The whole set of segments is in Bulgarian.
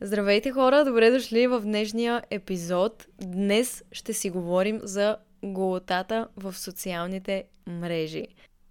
Здравейте хора, добре дошли в днешния епизод. Днес ще си говорим за голотата в социалните мрежи.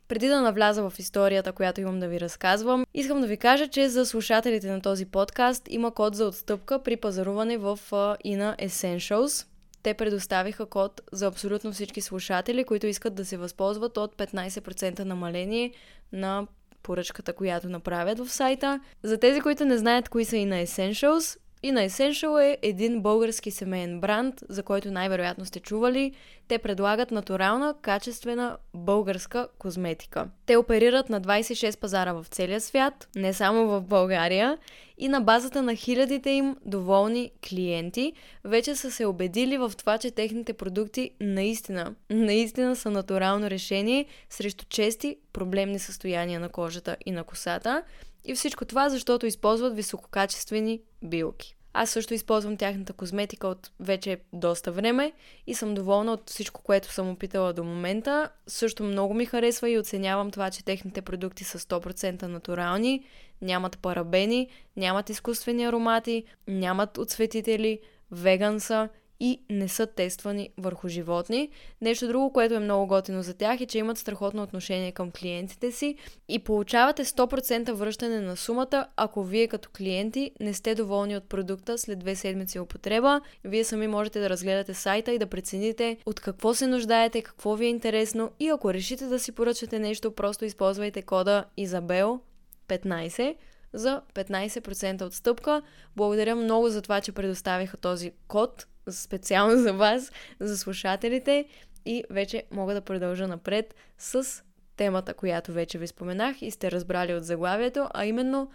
Преди да навляза в историята, която имам да ви разказвам, искам да ви кажа, че за слушателите на този подкаст има код за отстъпка при пазаруване в Ina Essentials. Те предоставиха код за абсолютно всички слушатели, които искат да се възползват от 15% намаление на поръчката, която направят в сайта. За тези, които не знаят кои са и на Essentials, и на Essential е един български семейен бранд, за който най-вероятно сте чували. Те предлагат натурална, качествена българска козметика. Те оперират на 26 пазара в целия свят, не само в България, и на базата на хилядите им доволни клиенти, вече са се убедили в това, че техните продукти наистина, наистина са натурално решение срещу чести проблемни състояния на кожата и на косата. И всичко това, защото използват висококачествени билки. Аз също използвам тяхната козметика от вече доста време и съм доволна от всичко, което съм опитала до момента. Също много ми харесва и оценявам това, че техните продукти са 100% натурални, нямат парабени, нямат изкуствени аромати, нямат отсветители, веган са и не са тествани върху животни. Нещо друго, което е много готино за тях е, че имат страхотно отношение към клиентите си и получавате 100% връщане на сумата, ако вие като клиенти не сте доволни от продукта след две седмици употреба. Вие сами можете да разгледате сайта и да прецените от какво се нуждаете, какво ви е интересно и ако решите да си поръчате нещо, просто използвайте кода Изабел 15 за 15% отстъпка. Благодаря много за това, че предоставиха този код специално за вас, за слушателите и вече мога да продължа напред с темата, която вече ви споменах и сте разбрали от заглавието, а именно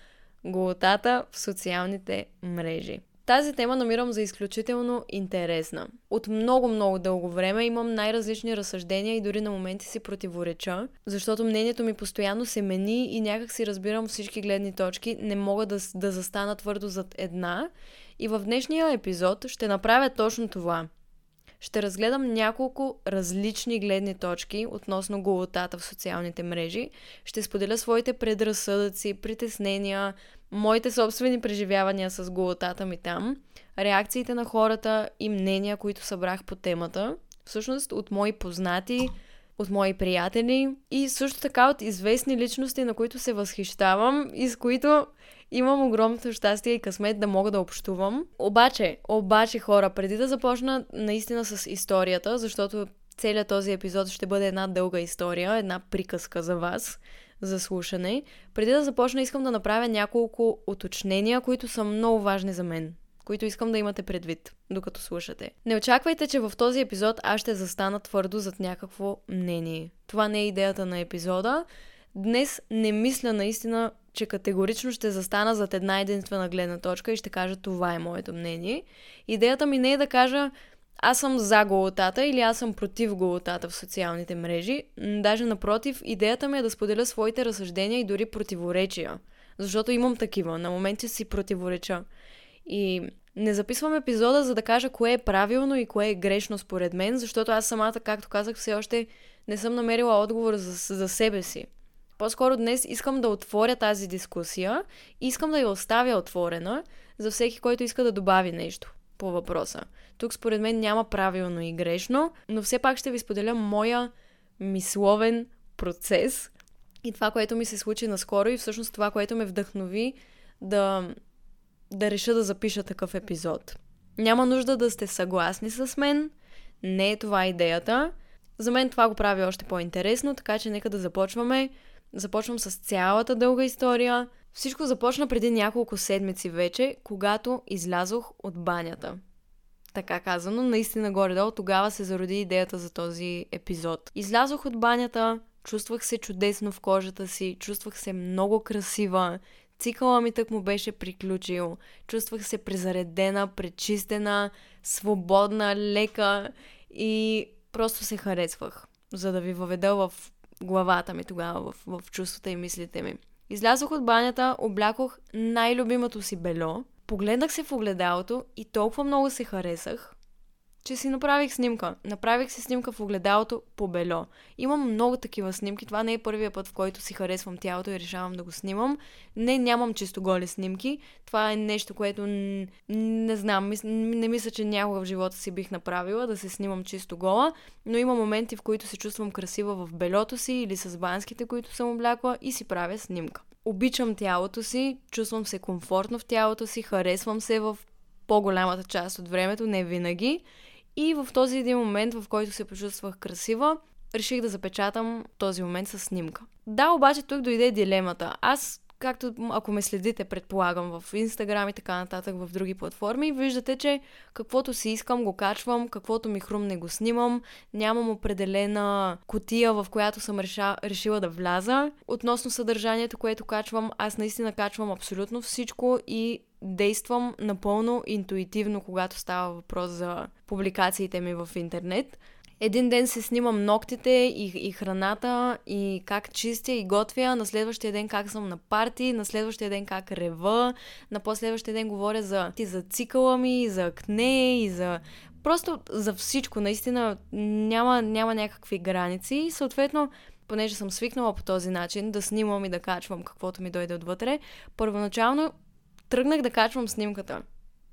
голотата в социалните мрежи. Тази тема намирам за изключително интересна. От много-много дълго време имам най-различни разсъждения и дори на моменти си противореча, защото мнението ми постоянно се мени и някак си разбирам всички гледни точки, не мога да, да застана твърдо зад една и в днешния епизод ще направя точно това. Ще разгледам няколко различни гледни точки относно голотата в социалните мрежи. Ще споделя своите предразсъдъци, притеснения, моите собствени преживявания с голотата ми там, реакциите на хората и мнения, които събрах по темата. Всъщност от мои познати, от мои приятели и също така от известни личности, на които се възхищавам и с които имам огромното щастие и късмет да мога да общувам. Обаче, обаче хора, преди да започна наистина с историята, защото целият този епизод ще бъде една дълга история, една приказка за вас, за слушане. Преди да започна, искам да направя няколко уточнения, които са много важни за мен които искам да имате предвид, докато слушате. Не очаквайте, че в този епизод аз ще застана твърдо зад някакво мнение. Това не е идеята на епизода. Днес не мисля наистина, че категорично ще застана зад една единствена гледна точка и ще кажа това е моето мнение. Идеята ми не е да кажа аз съм за голотата или аз съм против голотата в социалните мрежи. Даже напротив, идеята ми е да споделя своите разсъждения и дори противоречия. Защото имам такива. На моменти си противореча. И не записвам епизода, за да кажа кое е правилно и кое е грешно според мен, защото аз самата, както казах, все още не съм намерила отговор за, за себе си. По-скоро днес искам да отворя тази дискусия и искам да я оставя отворена за всеки, който иска да добави нещо по въпроса. Тук според мен няма правилно и грешно, но все пак ще ви споделя моя мисловен процес и това, което ми се случи наскоро и всъщност това, което ме вдъхнови да, да реша да запиша такъв епизод. Няма нужда да сте съгласни с мен, не е това идеята. За мен това го прави още по-интересно, така че нека да започваме. Започвам с цялата дълга история. Всичко започна преди няколко седмици вече, когато излязох от банята. Така казано, наистина горе-долу тогава се зароди идеята за този епизод. Излязох от банята, чувствах се чудесно в кожата си, чувствах се много красива, цикъла ми тък му беше приключил, чувствах се презаредена, пречистена, свободна, лека и просто се харесвах, за да ви въведа в главата ми тогава, в, в чувствата и мислите ми. Излязох от банята, облякох най-любимото си бело, погледнах се в огледалото и толкова много се харесах. Че си направих снимка. Направих си снимка в огледалото по бело. Имам много такива снимки. Това не е първия път, в който си харесвам тялото и решавам да го снимам. Не, нямам чисто голи снимки. Това е нещо, което н- не знам. Мис... Не мисля, че някога в живота си бих направила да се снимам чисто гола. Но има моменти, в които се чувствам красива в белото си или с банските, които съм облякла и си правя снимка. Обичам тялото си, чувствам се комфортно в тялото си, харесвам се в по-голямата част от времето, не винаги. И в този един момент, в който се почувствах красива, реших да запечатам този момент с снимка. Да, обаче тук дойде дилемата. Аз както ако ме следите, предполагам, в Инстаграм и така нататък, в други платформи, виждате, че каквото си искам, го качвам, каквото ми хрумне, го снимам. Нямам определена котия, в която съм реша, решила да вляза. Относно съдържанието, което качвам, аз наистина качвам абсолютно всичко и действам напълно интуитивно, когато става въпрос за публикациите ми в интернет. Един ден се снимам ногтите и, и храната и как чистя и готвя, на следващия ден как съм на парти, на следващия ден как рева, на последващия ден говоря за, и за цикъла ми, и за акне, и за просто за всичко. Наистина няма, няма някакви граници и съответно понеже съм свикнала по този начин да снимам и да качвам каквото ми дойде отвътре, първоначално тръгнах да качвам снимката.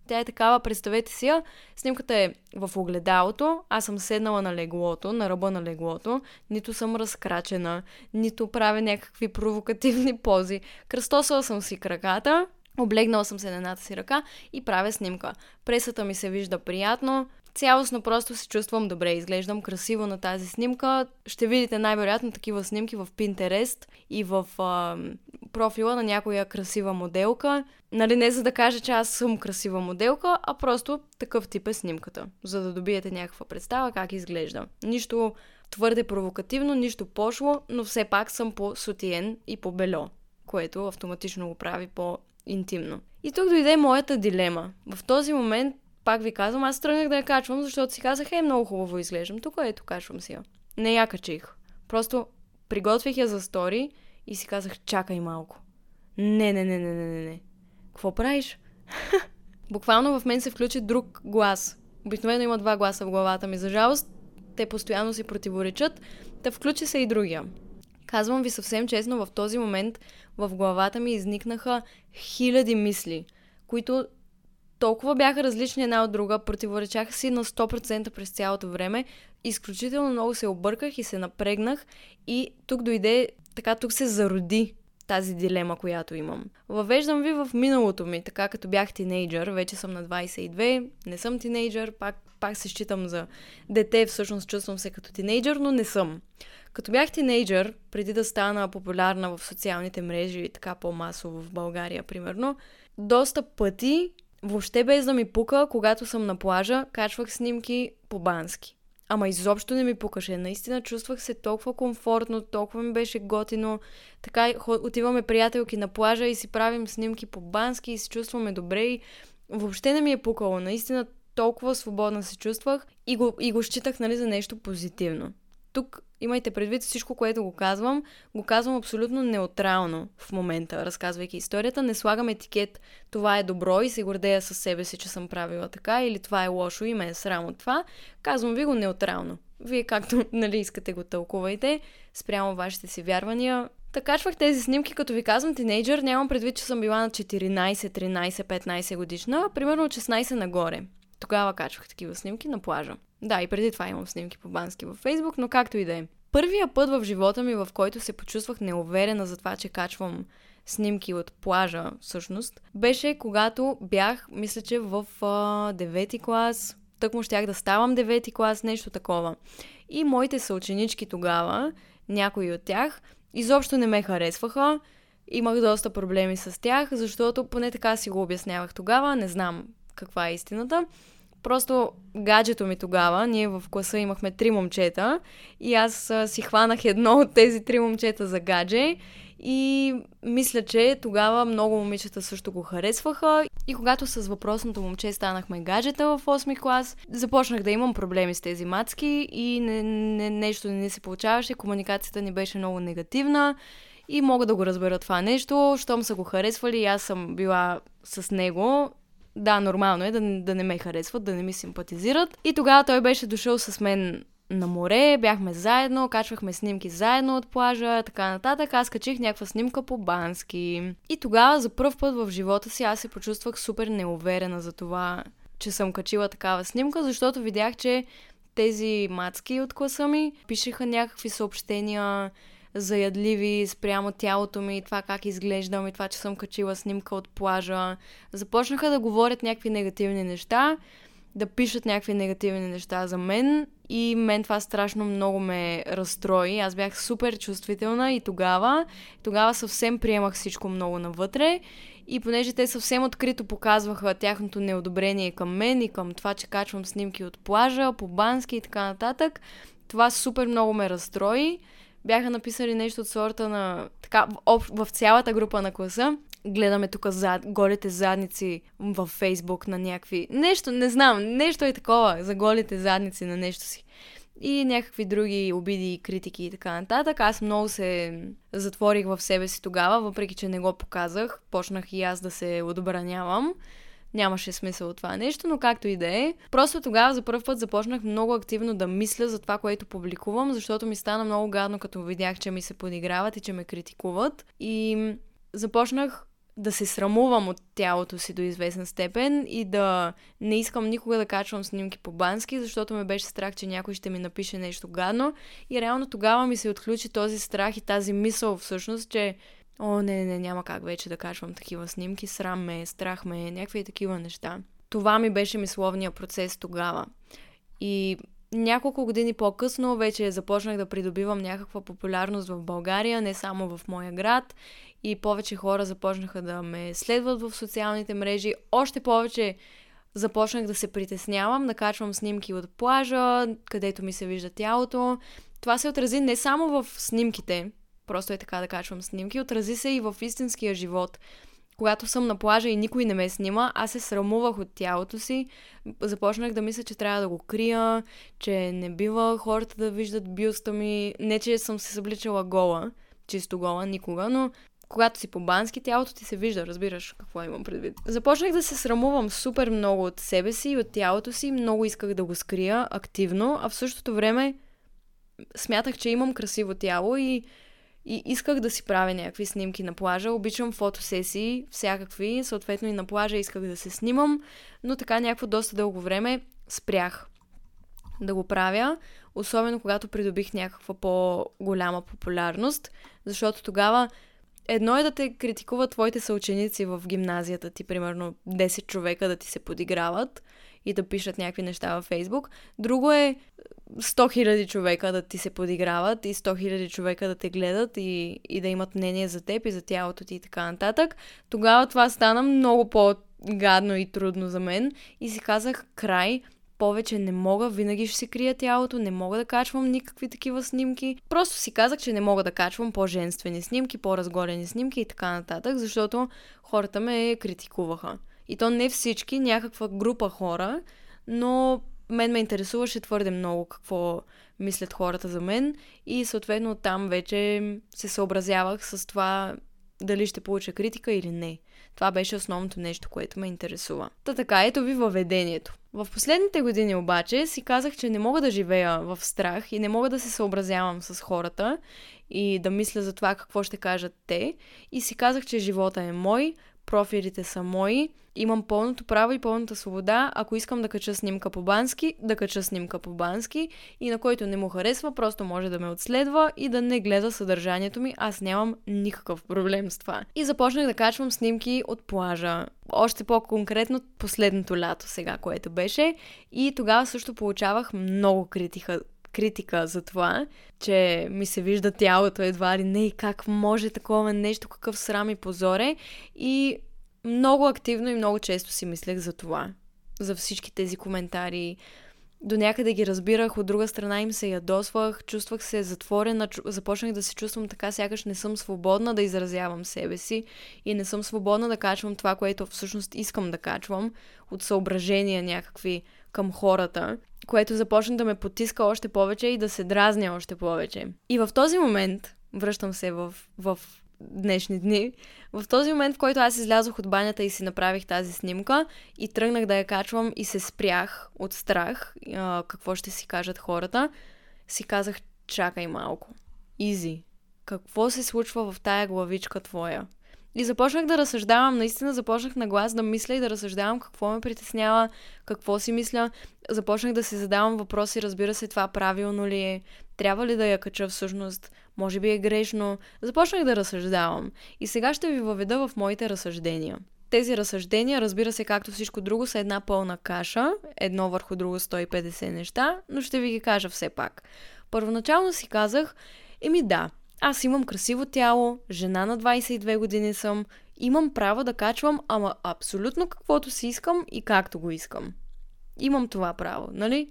Тя е такава, представете си я, снимката е в огледалото, аз съм седнала на леглото, на ръба на леглото, нито съм разкрачена, нито правя някакви провокативни пози. Кръстосала съм си краката, облегнала съм се на едната си ръка и правя снимка. Пресата ми се вижда приятно, Цялостно просто се чувствам добре, изглеждам красиво на тази снимка. Ще видите най-вероятно такива снимки в Pinterest и в а, профила на някоя красива моделка. Нали не за да кажа, че аз съм красива моделка, а просто такъв тип е снимката, за да добиете някаква представа как изглежда. Нищо твърде провокативно, нищо пошло, но все пак съм по сутиен и по бело, което автоматично го прави по-интимно. И тук дойде моята дилема. В този момент пак ви казвам, аз тръгнах да я качвам, защото си казах, е, много хубаво изглеждам. Тук ето, качвам си я. Не я качих. Просто приготвих я за стори и си казах, чакай малко. Не, не, не, не, не, не, не. Какво правиш? Буквално в мен се включи друг глас. Обикновено има два гласа в главата ми. За жалост, те постоянно си противоречат, да включи се и другия. Казвам ви съвсем честно, в този момент в главата ми изникнаха хиляди мисли, които толкова бяха различни една от друга, противоречаха си на 100% през цялото време. Изключително много се обърках и се напрегнах и тук дойде, така тук се зароди тази дилема, която имам. Въвеждам ви в миналото ми, така като бях тинейджър, вече съм на 22, не съм тинейджър, пак, пак се считам за дете, всъщност чувствам се като тинейджър, но не съм. Като бях тинейджър, преди да стана популярна в социалните мрежи така по-масово в България, примерно, доста пъти Въобще без да ми пука, когато съм на плажа, качвах снимки по бански. Ама изобщо не ми пукаше. Наистина чувствах се толкова комфортно, толкова ми беше готино. Така отиваме приятелки на плажа и си правим снимки по бански и се чувстваме добре и въобще не ми е пукало. Наистина толкова свободна се чувствах и го, и го считах нали, за нещо позитивно. Тук имайте предвид всичко, което го казвам, го казвам абсолютно неутрално в момента, разказвайки историята. Не слагам етикет, това е добро и се гордея със себе си, че съм правила така, или това е лошо и ме е срам от това. Казвам ви го неутрално. Вие както нали, искате го тълкувайте, спрямо вашите си вярвания. Така качвах тези снимки, като ви казвам тинейджър, нямам предвид, че съм била на 14, 13, 15 годишна, примерно от 16 нагоре. Тогава качвах такива снимки на плажа. Да, и преди това имам снимки по бански във Фейсбук, но както и да е. Първия път в живота ми, в който се почувствах неуверена за това, че качвам снимки от плажа, всъщност, беше когато бях, мисля, че в а, 9 клас, тък му щях да ставам 9 клас, нещо такова. И моите съученички тогава, някои от тях, изобщо не ме харесваха. Имах доста проблеми с тях, защото поне така си го обяснявах тогава, не знам каква е истината. Просто гаджето ми тогава, ние в класа имахме три момчета и аз си хванах едно от тези три момчета за гадже и мисля, че тогава много момичета също го харесваха. И когато с въпросното момче станахме гаджета в 8 клас, започнах да имам проблеми с тези мацки и не, не, нещо не се получаваше. Комуникацията ни беше много негативна и мога да го разбера това нещо. Щом са го харесвали аз съм била с него, да, нормално е да, да не ме харесват, да не ми симпатизират. И тогава той беше дошъл с мен на море, бяхме заедно, качвахме снимки заедно от плажа, така нататък. Аз качих някаква снимка по бански. И тогава за първ път в живота си аз се почувствах супер неуверена за това, че съм качила такава снимка, защото видях, че тези мацки от класа ми пишеха някакви съобщения заядливи спрямо тялото ми, това как изглеждам и това, че съм качила снимка от плажа. Започнаха да говорят някакви негативни неща, да пишат някакви негативни неща за мен и мен това страшно много ме разстрои. Аз бях супер чувствителна и тогава, тогава съвсем приемах всичко много навътре и понеже те съвсем открито показваха тяхното неодобрение към мен и към това, че качвам снимки от плажа, по бански и така нататък, това супер много ме разстрои. Бяха написали нещо от сорта на... Така, в, в цялата група на класа гледаме тук зад, голите задници в Фейсбук на някакви... Нещо, не знам, нещо е такова за голите задници на нещо си. И някакви други обиди, критики и така нататък. Аз много се затворих в себе си тогава, въпреки че не го показах. Почнах и аз да се отбранявам. Нямаше смисъл от това нещо, но както и да е. Просто тогава за първ път започнах много активно да мисля за това, което публикувам, защото ми стана много гадно, като видях, че ми се подиграват и че ме критикуват. И започнах да се срамувам от тялото си до известна степен и да не искам никога да качвам снимки по бански, защото ме беше страх, че някой ще ми напише нещо гадно. И реално тогава ми се отключи този страх и тази мисъл всъщност, че о, не, не, не, няма как вече да качвам такива снимки, срам ме, страх ме, някакви такива неща. Това ми беше мисловния процес тогава. И няколко години по-късно вече започнах да придобивам някаква популярност в България, не само в моя град и повече хора започнаха да ме следват в социалните мрежи. Още повече започнах да се притеснявам, да качвам снимки от плажа, където ми се вижда тялото. Това се отрази не само в снимките, просто е така да качвам снимки, отрази се и в истинския живот. Когато съм на плажа и никой не ме снима, аз се срамувах от тялото си. Започнах да мисля, че трябва да го крия, че не бива хората да виждат бюста ми. Не, че съм се събличала гола, чисто гола, никога, но когато си по бански, тялото ти се вижда, разбираш какво имам предвид. Започнах да се срамувам супер много от себе си и от тялото си, много исках да го скрия активно, а в същото време смятах, че имам красиво тяло и, и исках да си правя някакви снимки на плажа. Обичам фотосесии, всякакви, съответно и на плажа исках да се снимам, но така някакво доста дълго време спрях да го правя, особено когато придобих някаква по-голяма популярност, защото тогава едно е да те критикуват твоите съученици в гимназията ти, примерно 10 човека да ти се подиграват и да пишат някакви неща във Фейсбук. Друго е 100 000 човека да ти се подиграват и 100 000 човека да те гледат и, и да имат мнение за теб и за тялото ти и така нататък. Тогава това стана много по-гадно и трудно за мен и си казах край, повече не мога, винаги ще си крия тялото, не мога да качвам никакви такива снимки. Просто си казах, че не мога да качвам по-женствени снимки, по-разголени снимки и така нататък, защото хората ме критикуваха. И то не всички, някаква група хора, но мен ме интересуваше твърде много какво мислят хората за мен и съответно там вече се съобразявах с това дали ще получа критика или не. Това беше основното нещо, което ме интересува. Та така, ето ви въведението. В последните години обаче си казах, че не мога да живея в страх и не мога да се съобразявам с хората и да мисля за това какво ще кажат те. И си казах, че живота е мой, профилите са мои, имам пълното право и пълната свобода, ако искам да кача снимка по бански, да кача снимка по бански. И на който не му харесва, просто може да ме отследва и да не гледа съдържанието ми, аз нямам никакъв проблем с това. И започнах да качвам снимки от плажа, още по-конкретно последното лято сега, което беше. И тогава също получавах много критика критика за това, че ми се вижда тялото едва ли не и как може такова нещо, какъв срам и позоре. И много активно и много често си мислех за това. За всички тези коментари. До някъде ги разбирах, от друга страна им се ядосвах, чувствах се затворена, започнах да се чувствам така, сякаш не съм свободна да изразявам себе си и не съм свободна да качвам това, което всъщност искам да качвам от съображения някакви към хората което започна да ме потиска още повече и да се дразня още повече. И в този момент, връщам се в, в днешни дни. В този момент, в който аз излязох от банята и си направих тази снимка и тръгнах да я качвам и се спрях от страх, а, какво ще си кажат хората, си казах, чакай малко. Изи. Какво се случва в тая главичка твоя? И започнах да разсъждавам, наистина започнах на глас да мисля и да разсъждавам какво ме притеснява, какво си мисля. Започнах да си задавам въпроси, разбира се, това правилно ли е, трябва ли да я кача всъщност, може би е грешно. Започнах да разсъждавам. И сега ще ви въведа в моите разсъждения. Тези разсъждения, разбира се, както всичко друго, са една пълна каша, едно върху друго 150 неща, но ще ви ги кажа все пак. Първоначално си казах, еми да, аз имам красиво тяло, жена на 22 години съм, имам право да качвам, ама абсолютно каквото си искам и както го искам. Имам това право, нали?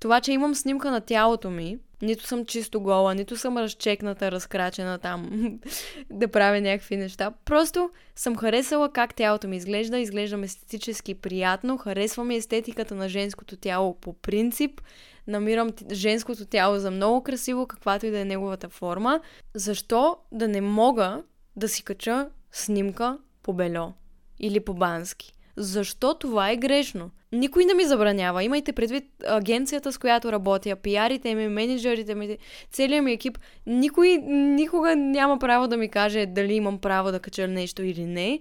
Това, че имам снимка на тялото ми, нито съм чисто гола, нито съм разчекната, разкрачена там да правя някакви неща. Просто съм харесала как тялото ми изглежда, изглеждам естетически приятно, харесвам естетиката на женското тяло по принцип, намирам женското тяло за много красиво, каквато и да е неговата форма. Защо да не мога да си кача снимка по бельо или по бански? Защо това е грешно? Никой не ми забранява. Имайте предвид агенцията, с която работя, пиарите ми, менеджерите ми, целият ми екип. Никой никога няма право да ми каже дали имам право да кача нещо или не.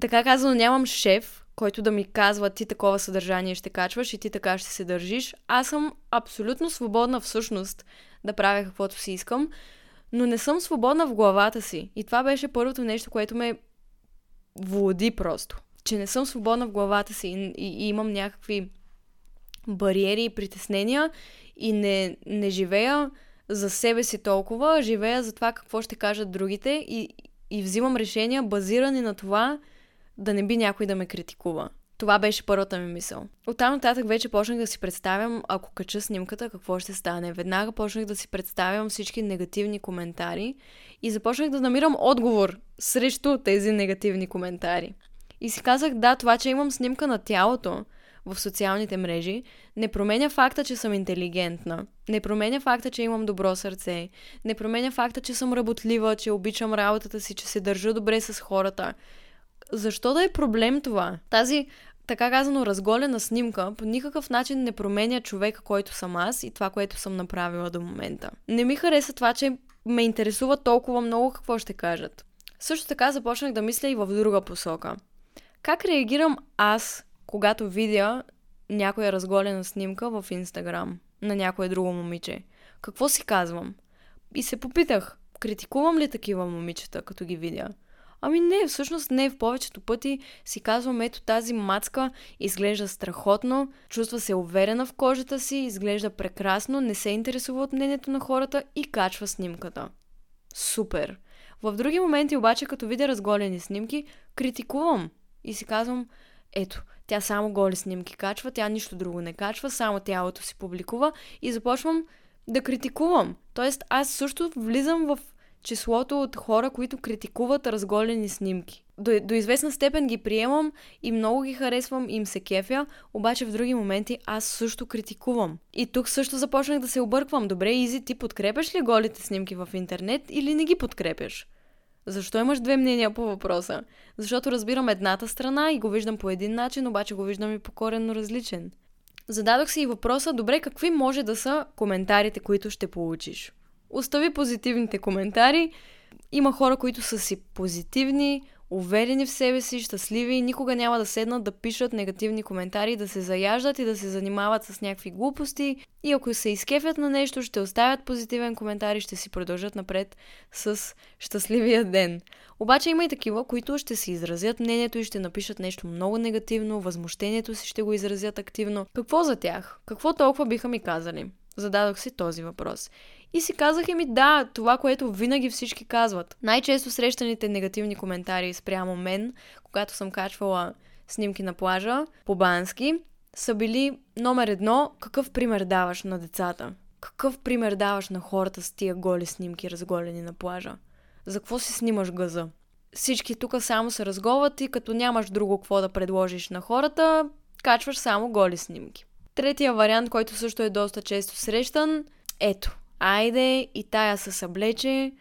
Така казано, нямам шеф, който да ми казва ти такова съдържание ще качваш и ти така ще се държиш. Аз съм абсолютно свободна всъщност да правя каквото си искам, но не съм свободна в главата си. И това беше първото нещо, което ме води просто че не съм свободна в главата си и, и, и имам някакви бариери и притеснения и не, не живея за себе си толкова, живея за това какво ще кажат другите и, и взимам решения базирани на това да не би някой да ме критикува. Това беше първата ми мисъл. Оттам нататък вече почнах да си представям, ако кача снимката, какво ще стане. Веднага почнах да си представям всички негативни коментари и започнах да намирам отговор срещу тези негативни коментари. И си казах, да, това, че имам снимка на тялото в социалните мрежи, не променя факта, че съм интелигентна. Не променя факта, че имам добро сърце. Не променя факта, че съм работлива, че обичам работата си, че се държа добре с хората. Защо да е проблем това? Тази така казано разголена снимка по никакъв начин не променя човека, който съм аз и това, което съм направила до момента. Не ми хареса това, че ме интересува толкова много какво ще кажат. Също така започнах да мисля и в друга посока. Как реагирам аз, когато видя някоя разголена снимка в Инстаграм на някое друго момиче? Какво си казвам? И се попитах, критикувам ли такива момичета, като ги видя? Ами не, всъщност не. В повечето пъти си казвам, ето тази мацка изглежда страхотно, чувства се уверена в кожата си, изглежда прекрасно, не се интересува от мнението на хората и качва снимката. Супер! В други моменти обаче, като видя разголени снимки, критикувам. И си казвам, ето, тя само голи снимки качва, тя нищо друго не качва, само тялото си публикува и започвам да критикувам. Тоест, аз също влизам в числото от хора, които критикуват разголени снимки. До, до известна степен ги приемам и много ги харесвам им се кефя, обаче в други моменти аз също критикувам. И тук също започнах да се обърквам. Добре, Изи, ти подкрепяш ли голите снимки в интернет или не ги подкрепяш? Защо имаш две мнения по въпроса? Защото разбирам едната страна и го виждам по един начин, обаче го виждам и по коренно различен. Зададох си и въпроса, добре, какви може да са коментарите, които ще получиш? Остави позитивните коментари. Има хора, които са си позитивни, уверени в себе си, щастливи и никога няма да седнат да пишат негативни коментари, да се заяждат и да се занимават с някакви глупости. И ако се изкефят на нещо, ще оставят позитивен коментар и ще си продължат напред с щастливия ден. Обаче има и такива, които ще си изразят мнението и ще напишат нещо много негативно, възмущението си ще го изразят активно. Какво за тях? Какво толкова биха ми казали? Зададох си този въпрос. И си казах ми да, това, което винаги всички казват. Най-често срещаните негативни коментари спрямо мен, когато съм качвала снимки на плажа по бански, са били номер едно, какъв пример даваш на децата? Какъв пример даваш на хората с тия голи снимки, разголени на плажа? За какво си снимаш гъза? Всички тук само се разговат и като нямаш друго какво да предложиш на хората, качваш само голи снимки. Третия вариант, който също е доста често срещан, ето, айде и тая се съблече,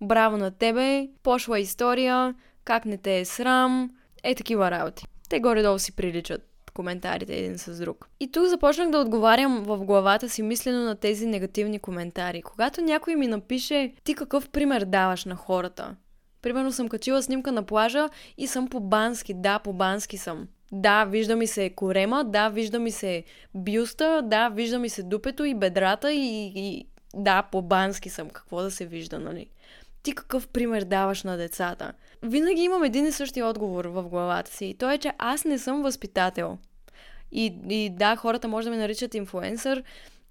браво на тебе, пошла история, как не те е срам, е такива работи. Те горе-долу си приличат коментарите един с друг. И тук започнах да отговарям в главата си мислено на тези негативни коментари. Когато някой ми напише ти какъв пример даваш на хората, Примерно съм качила снимка на плажа и съм по бански. Да, по бански съм. Да, вижда ми се корема, да, вижда ми се бюста, да, вижда ми се дупето и бедрата и, и да, по бански съм. Какво да се вижда, нали? Ти какъв пример даваш на децата? Винаги имам един и същи отговор в главата си. То е, че аз не съм възпитател. И, и да, хората може да ме наричат инфуенсър,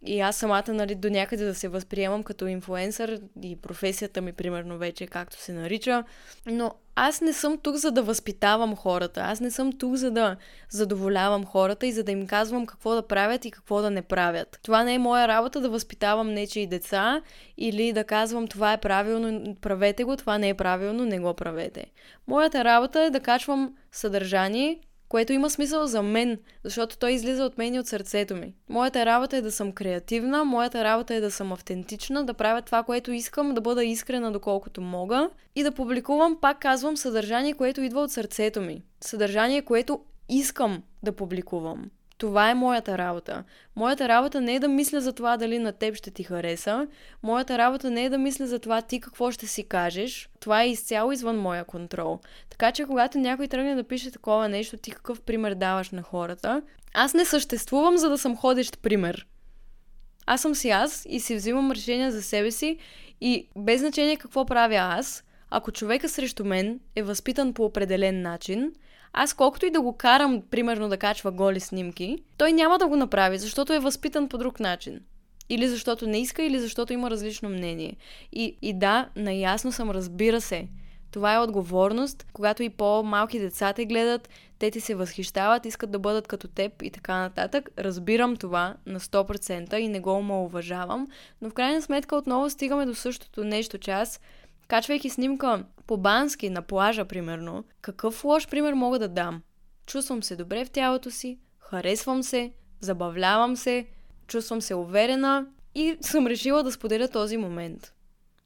и аз самата, нали, до някъде да се възприемам като инфуенсър и професията ми, примерно, вече както се нарича. Но аз не съм тук за да възпитавам хората. Аз не съм тук за да задоволявам хората и за да им казвам какво да правят и какво да не правят. Това не е моя работа да възпитавам нечи деца или да казвам това е правилно, правете го, това не е правилно, не го правете. Моята работа е да качвам съдържание, което има смисъл за мен, защото той излиза от мен и от сърцето ми. Моята работа е да съм креативна, моята работа е да съм автентична, да правя това, което искам, да бъда искрена доколкото мога и да публикувам, пак казвам, съдържание, което идва от сърцето ми. Съдържание, което искам да публикувам. Това е моята работа. Моята работа не е да мисля за това дали на теб ще ти хареса. Моята работа не е да мисля за това ти какво ще си кажеш. Това е изцяло извън моя контрол. Така че когато някой тръгне да пише такова нещо, ти какъв пример даваш на хората, аз не съществувам за да съм ходещ пример. Аз съм си аз и си взимам решения за себе си и без значение какво правя аз, ако човека срещу мен е възпитан по определен начин – аз колкото и да го карам, примерно, да качва голи снимки, той няма да го направи, защото е възпитан по друг начин. Или защото не иска, или защото има различно мнение. И, и да, наясно съм, разбира се. Това е отговорност, когато и по-малки деца те гледат, те ти се възхищават, искат да бъдат като теб и така нататък. Разбирам това на 100% и не го омалуважавам, но в крайна сметка отново стигаме до същото нещо, че аз Качвайки снимка по Бански на плажа, примерно, какъв лош пример мога да дам? Чувствам се добре в тялото си, харесвам се, забавлявам се, чувствам се уверена и съм решила да споделя този момент.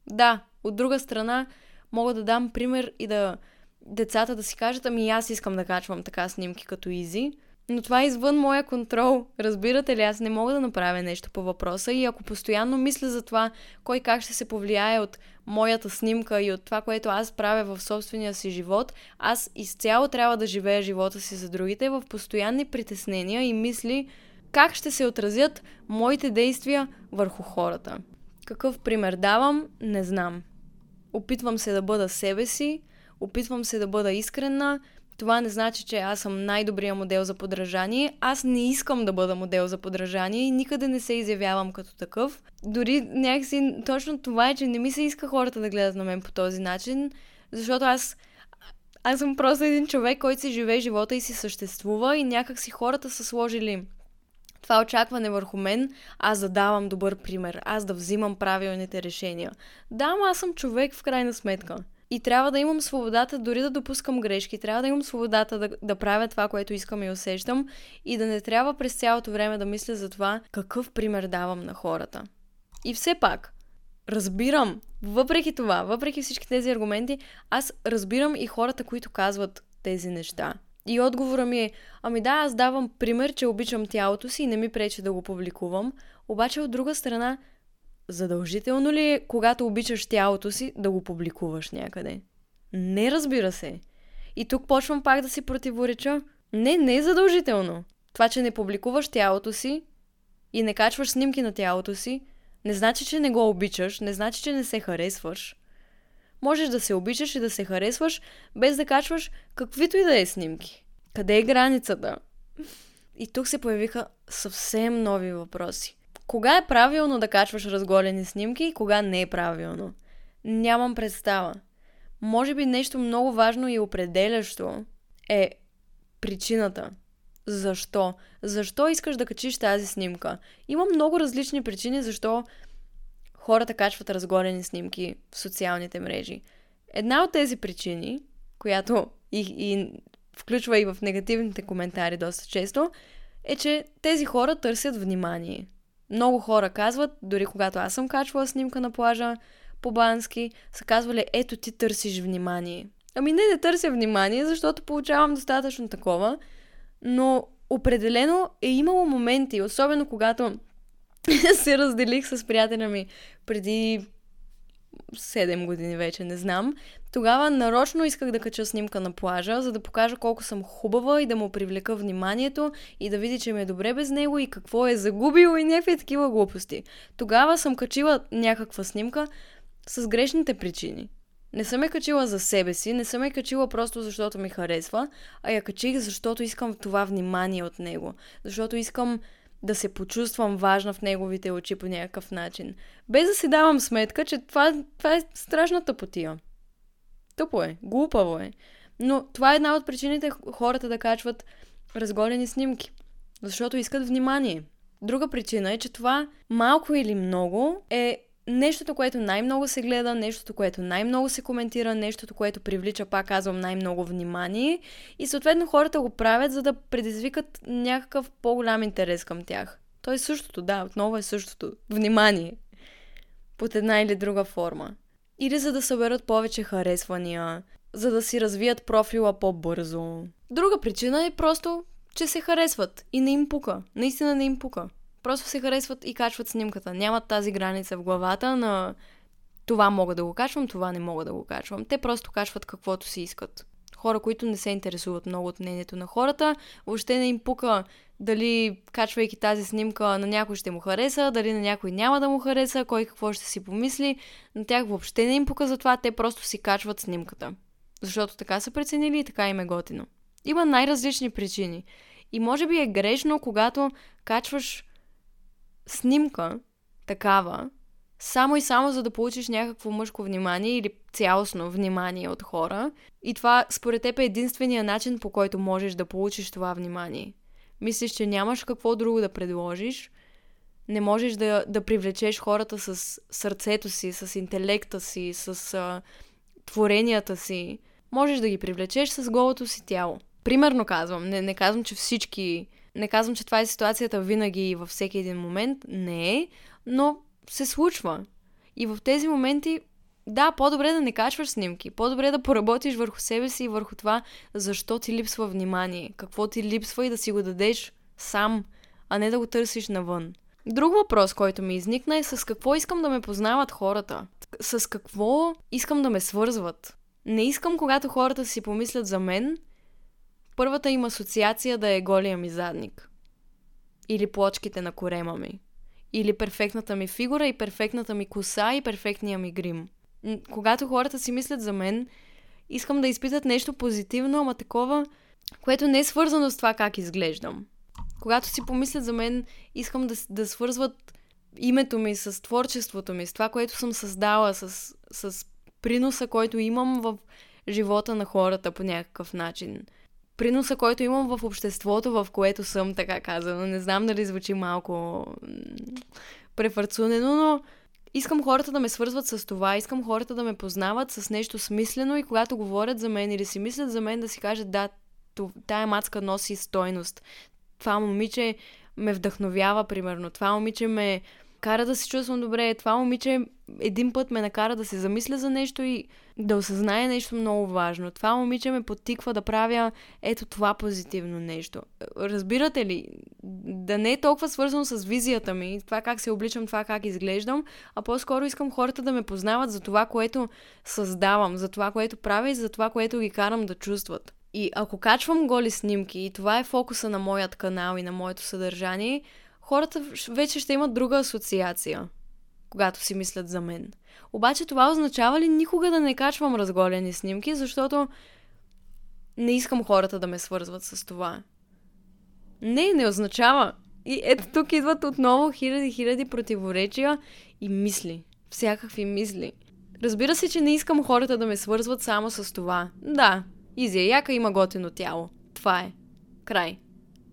Да, от друга страна, мога да дам пример и да децата да си кажат, ами аз искам да качвам така снимки като Изи, но това е извън моя контрол. Разбирате ли, аз не мога да направя нещо по въпроса и ако постоянно мисля за това, кой как ще се повлияе от моята снимка и от това, което аз правя в собствения си живот, аз изцяло трябва да живея живота си за другите в постоянни притеснения и мисли как ще се отразят моите действия върху хората. Какъв пример давам, не знам. Опитвам се да бъда себе си, опитвам се да бъда искрена, това не значи, че аз съм най-добрия модел за подражание. Аз не искам да бъда модел за подражание и никъде не се изявявам като такъв. Дори някакси точно това е, че не ми се иска хората да гледат на мен по този начин, защото аз аз съм просто един човек, който си живее живота и си съществува и някак си хората са сложили това очакване върху мен, аз да давам добър пример, аз да взимам правилните решения. Да, аз съм човек в крайна сметка. И трябва да имам свободата дори да допускам грешки, трябва да имам свободата да, да правя това, което искам и усещам и да не трябва през цялото време да мисля за това какъв пример давам на хората. И все пак, разбирам, въпреки това, въпреки всички тези аргументи, аз разбирам и хората, които казват тези неща. И отговора ми е, ами да, аз давам пример, че обичам тялото си и не ми пречи да го публикувам, обаче от друга страна, задължително ли е, когато обичаш тялото си, да го публикуваш някъде? Не, разбира се. И тук почвам пак да си противореча. Не, не е задължително. Това, че не публикуваш тялото си и не качваш снимки на тялото си, не значи, че не го обичаш, не значи, че не се харесваш. Можеш да се обичаш и да се харесваш, без да качваш каквито и да е снимки. Къде е границата? И тук се появиха съвсем нови въпроси. Кога е правилно да качваш разголени снимки и кога не е правилно? Нямам представа. Може би нещо много важно и определящо е причината. Защо? Защо искаш да качиш тази снимка? Има много различни причини защо хората качват разголени снимки в социалните мрежи. Една от тези причини, която и, и включва и в негативните коментари доста често, е, че тези хора търсят внимание. Много хора казват, дори когато аз съм качвала снимка на плажа, по-бански, са казвали, ето ти търсиш внимание. Ами не, не търся внимание, защото получавам достатъчно такова, но определено е имало моменти, особено когато се разделих с приятеля ми преди 7 години вече, не знам. Тогава нарочно исках да кача снимка на плажа, за да покажа колко съм хубава и да му привлека вниманието и да види, че ми е добре без него и какво е загубил и някакви такива глупости. Тогава съм качила някаква снимка с грешните причини. Не съм я качила за себе си, не съм я качила просто защото ми харесва, а я качих защото искам това внимание от него. Защото искам да се почувствам важна в неговите очи по някакъв начин. Без да си давам сметка, че това, това е страшна тъпотия. Тъпо е, глупаво е. Но това е една от причините хората да качват разголени снимки. Защото искат внимание. Друга причина е, че това малко или много е нещото, което най-много се гледа, нещото, което най-много се коментира, нещото, което привлича, пак казвам, най-много внимание. И съответно хората го правят, за да предизвикат някакъв по-голям интерес към тях. То е същото, да, отново е същото. Внимание. Под една или друга форма. Или за да съберат повече харесвания, за да си развият профила по-бързо. Друга причина е просто, че се харесват и не им пука. Наистина не им пука. Просто се харесват и качват снимката. Нямат тази граница в главата на това мога да го качвам, това не мога да го качвам. Те просто качват каквото си искат. Хора, които не се интересуват много от мнението на хората, въобще не им пука дали качвайки тази снимка на някой ще му хареса, дали на някой няма да му хареса, кой какво ще си помисли. На тях въобще не им пука за това, те просто си качват снимката. Защото така са преценили и така им е готино. Има най-различни причини. И може би е грешно, когато качваш снимка, такава, само и само за да получиш някакво мъжко внимание или цялостно внимание от хора. И това според теб е единствения начин по който можеш да получиш това внимание. Мислиш, че нямаш какво друго да предложиш, не можеш да, да привлечеш хората с сърцето си, с интелекта си, с а, творенията си. Можеш да ги привлечеш с голото си тяло. Примерно казвам, не, не казвам, че всички не казвам, че това е ситуацията винаги и във всеки един момент. Не е, но се случва. И в тези моменти, да, по-добре да не качваш снимки. По-добре да поработиш върху себе си и върху това, защо ти липсва внимание. Какво ти липсва и да си го дадеш сам, а не да го търсиш навън. Друг въпрос, който ми изникна е с какво искам да ме познават хората. С какво искам да ме свързват. Не искам, когато хората си помислят за мен, Първата им асоциация да е голия ми задник. Или плочките на корема ми. Или перфектната ми фигура и перфектната ми коса и перфектния ми грим. Когато хората си мислят за мен, искам да изпитат нещо позитивно, ама такова, което не е свързано с това как изглеждам. Когато си помислят за мен, искам да, да свързват името ми с творчеството ми, с това, което съм създала, с, с приноса, който имам в живота на хората по някакъв начин приноса, който имам в обществото, в което съм, така казано. Не знам дали звучи малко префарцунено, но искам хората да ме свързват с това, искам хората да ме познават с нещо смислено и когато говорят за мен или си мислят за мен, да си кажат, да, тая мацка носи стойност. Това момиче ме вдъхновява, примерно. Това момиче ме кара да се чувствам добре. Това момиче един път ме накара да се замисля за нещо и да осъзнае нещо много важно. Това момиче ме подтиква да правя ето това позитивно нещо. Разбирате ли? Да не е толкова свързано с визията ми, това как се обличам, това как изглеждам, а по-скоро искам хората да ме познават за това, което създавам, за това, което правя и за това, което ги карам да чувстват. И ако качвам голи снимки и това е фокуса на моят канал и на моето съдържание, хората вече ще имат друга асоциация, когато си мислят за мен. Обаче това означава ли никога да не качвам разголени снимки, защото не искам хората да ме свързват с това. Не, не означава. И ето тук идват отново хиляди, хиляди противоречия и мисли. Всякакви мисли. Разбира се, че не искам хората да ме свързват само с това. Да, Изия Яка има готино тяло. Това е. Край.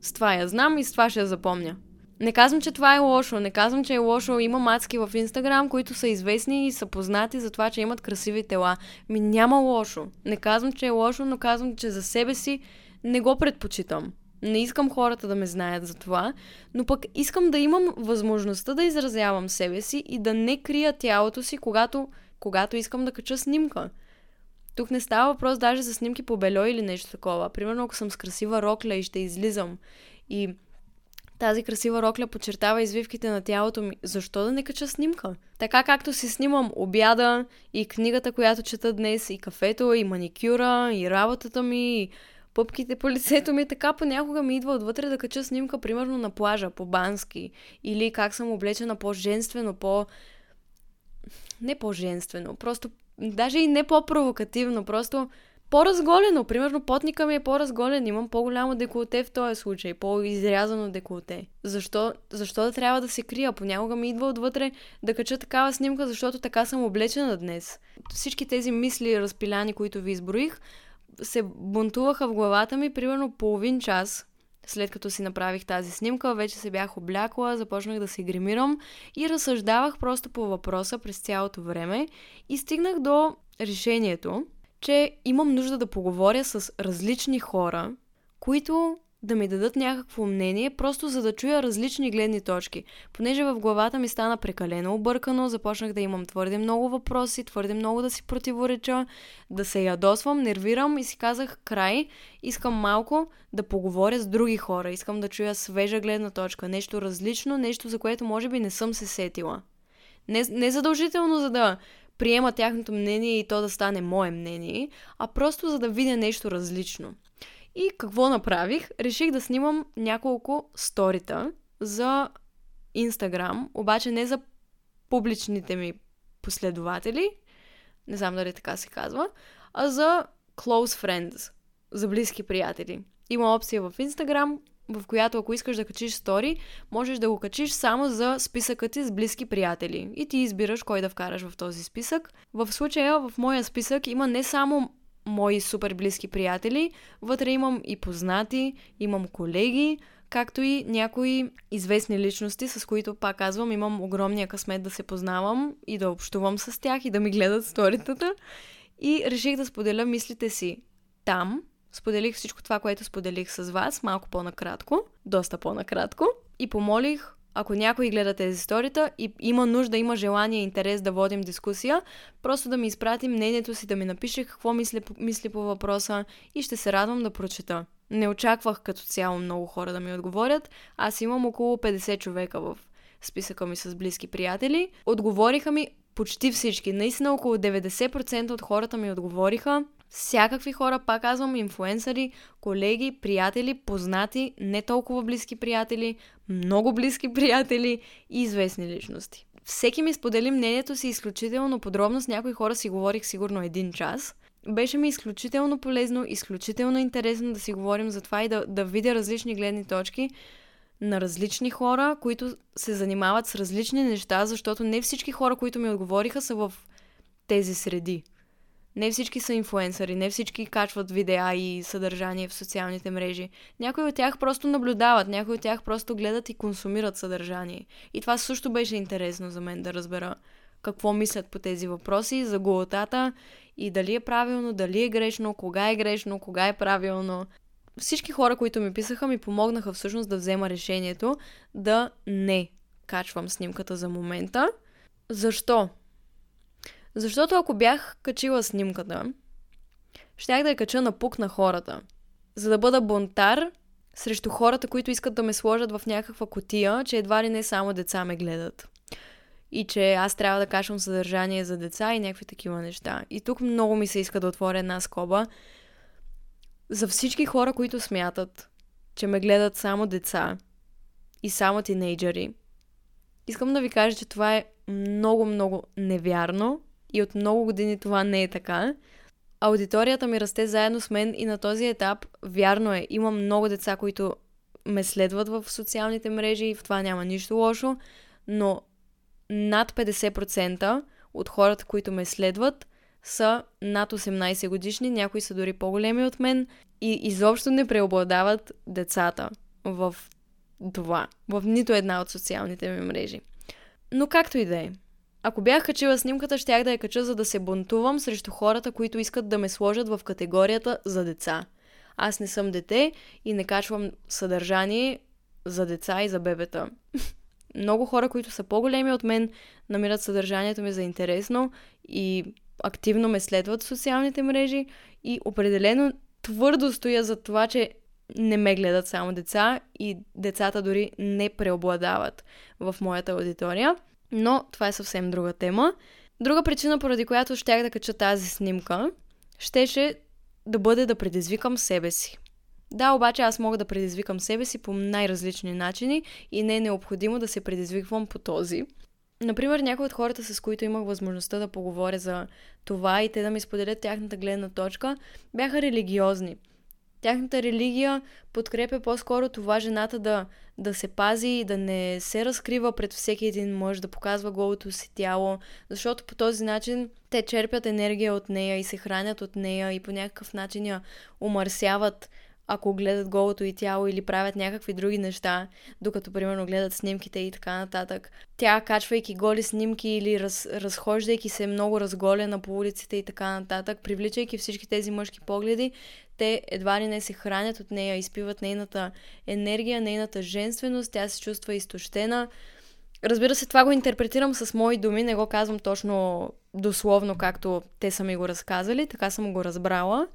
С това я знам и с това ще я запомня. Не казвам, че това е лошо. Не казвам, че е лошо. Има мацки в Инстаграм, които са известни и са познати за това, че имат красиви тела. Ми няма лошо. Не казвам, че е лошо, но казвам, че за себе си не го предпочитам. Не искам хората да ме знаят за това, но пък искам да имам възможността да изразявам себе си и да не крия тялото си, когато когато искам да кача снимка. Тук не става въпрос даже за снимки по бельо или нещо такова. Примерно, ако съм с красива рокля и ще излизам и тази красива рокля подчертава извивките на тялото ми. Защо да не кача снимка? Така както си снимам обяда и книгата, която чета днес, и кафето, и маникюра, и работата ми, и пъпките по лицето ми, така понякога ми идва отвътре да кача снимка, примерно на плажа, по бански, или как съм облечена по-женствено, по... Не по-женствено, просто даже и не по-провокативно, просто по-разголено. Примерно потника ми е по-разголен, имам по-голямо деколте в този случай, по-изрязано деколте. Защо, защо да трябва да се крия? Понякога ми идва отвътре да кача такава снимка, защото така съм облечена днес. Всички тези мисли, разпиляни, които ви изброих, се бунтуваха в главата ми примерно половин час, след като си направих тази снимка, вече се бях облякла, започнах да се гримирам и разсъждавах просто по въпроса през цялото време и стигнах до решението, че имам нужда да поговоря с различни хора, които да ми дадат някакво мнение, просто за да чуя различни гледни точки. Понеже в главата ми стана прекалено объркано, започнах да имам твърде много въпроси, твърде много да си противореча, да се ядосвам, нервирам и си казах край, искам малко да поговоря с други хора, искам да чуя свежа гледна точка, нещо различно, нещо за което може би не съм се сетила. Не, не задължително за да приема тяхното мнение и то да стане мое мнение, а просто за да видя нещо различно. И какво направих? Реших да снимам няколко сторита за Инстаграм, обаче не за публичните ми последователи, не знам дали така се казва, а за close friends, за близки приятели. Има опция в Инстаграм, в която ако искаш да качиш стори, можеш да го качиш само за списъка ти с близки приятели. И ти избираш кой да вкараш в този списък. В случая в моя списък има не само мои супер близки приятели, вътре имам и познати, имам колеги, както и някои известни личности, с които, пак казвам, имам огромния късмет да се познавам и да общувам с тях и да ми гледат сторитата. И реших да споделя мислите си там, Споделих всичко това, което споделих с вас, малко по-накратко, доста по-накратко. И помолих, ако някой гледа тези сторита и има нужда, има желание и интерес да водим дискусия, просто да ми изпрати мнението си, да ми напише какво мисли, мисли по въпроса и ще се радвам да прочета. Не очаквах като цяло много хора да ми отговорят. Аз имам около 50 човека в списъка ми с близки приятели. Отговориха ми почти всички. Наистина около 90% от хората ми отговориха всякакви хора, пак казвам, инфуенсъри, колеги, приятели, познати, не толкова близки приятели, много близки приятели и известни личности. Всеки ми сподели мнението си изключително подробно, с някои хора си говорих сигурно един час. Беше ми изключително полезно, изключително интересно да си говорим за това и да, да видя различни гледни точки на различни хора, които се занимават с различни неща, защото не всички хора, които ми отговориха, са в тези среди. Не всички са инфуенсъри, не всички качват видеа и съдържание в социалните мрежи. Някои от тях просто наблюдават, някои от тях просто гледат и консумират съдържание. И това също беше интересно за мен да разбера какво мислят по тези въпроси, за голотата и дали е правилно, дали е грешно, кога е грешно, кога е правилно. Всички хора, които ми писаха, ми помогнаха всъщност да взема решението да не качвам снимката за момента. Защо? Защото ако бях качила снимката, щях да я кача на пук на хората. За да бъда бунтар срещу хората, които искат да ме сложат в някаква котия, че едва ли не само деца ме гледат. И че аз трябва да качвам съдържание за деца и някакви такива неща. И тук много ми се иска да отворя една скоба. За всички хора, които смятат, че ме гледат само деца и само тинейджери, искам да ви кажа, че това е много, много невярно и от много години това не е така. Аудиторията ми расте заедно с мен и на този етап, вярно е, има много деца, които ме следват в социалните мрежи и в това няма нищо лошо, но над 50% от хората, които ме следват, са над 18 годишни, някои са дори по-големи от мен и изобщо не преобладават децата в това, в нито една от социалните ми мрежи. Но както и да е, ако бях качила снимката, щях да я кача, за да се бунтувам срещу хората, които искат да ме сложат в категорията за деца. Аз не съм дете и не качвам съдържание за деца и за бебета. много хора, които са по-големи от мен, намират съдържанието ми за интересно и активно ме следват в социалните мрежи и определено твърдо стоя за това, че не ме гледат само деца и децата дори не преобладават в моята аудитория. Но това е съвсем друга тема. Друга причина, поради която щях да кача тази снимка, щеше да бъде да предизвикам себе си. Да, обаче аз мога да предизвикам себе си по най-различни начини и не е необходимо да се предизвиквам по този. Например, някои от хората, с които имах възможността да поговоря за това и те да ми споделят тяхната гледна точка, бяха религиозни. Тяхната религия подкрепя по-скоро това жената да, да се пази и да не се разкрива пред всеки един мъж, да показва голото си тяло, защото по този начин те черпят енергия от нея и се хранят от нея и по някакъв начин я умърсяват ако гледат голото и тяло или правят някакви други неща, докато примерно гледат снимките и така нататък. Тя, качвайки голи снимки или раз, разхождайки се много разголена по улиците и така нататък, привличайки всички тези мъжки погледи, те едва ли не се хранят от нея, изпиват нейната енергия, нейната женственост, тя се чувства изтощена. Разбира се, това го интерпретирам с мои думи, не го казвам точно дословно, както те са ми го разказали, така съм го разбрала.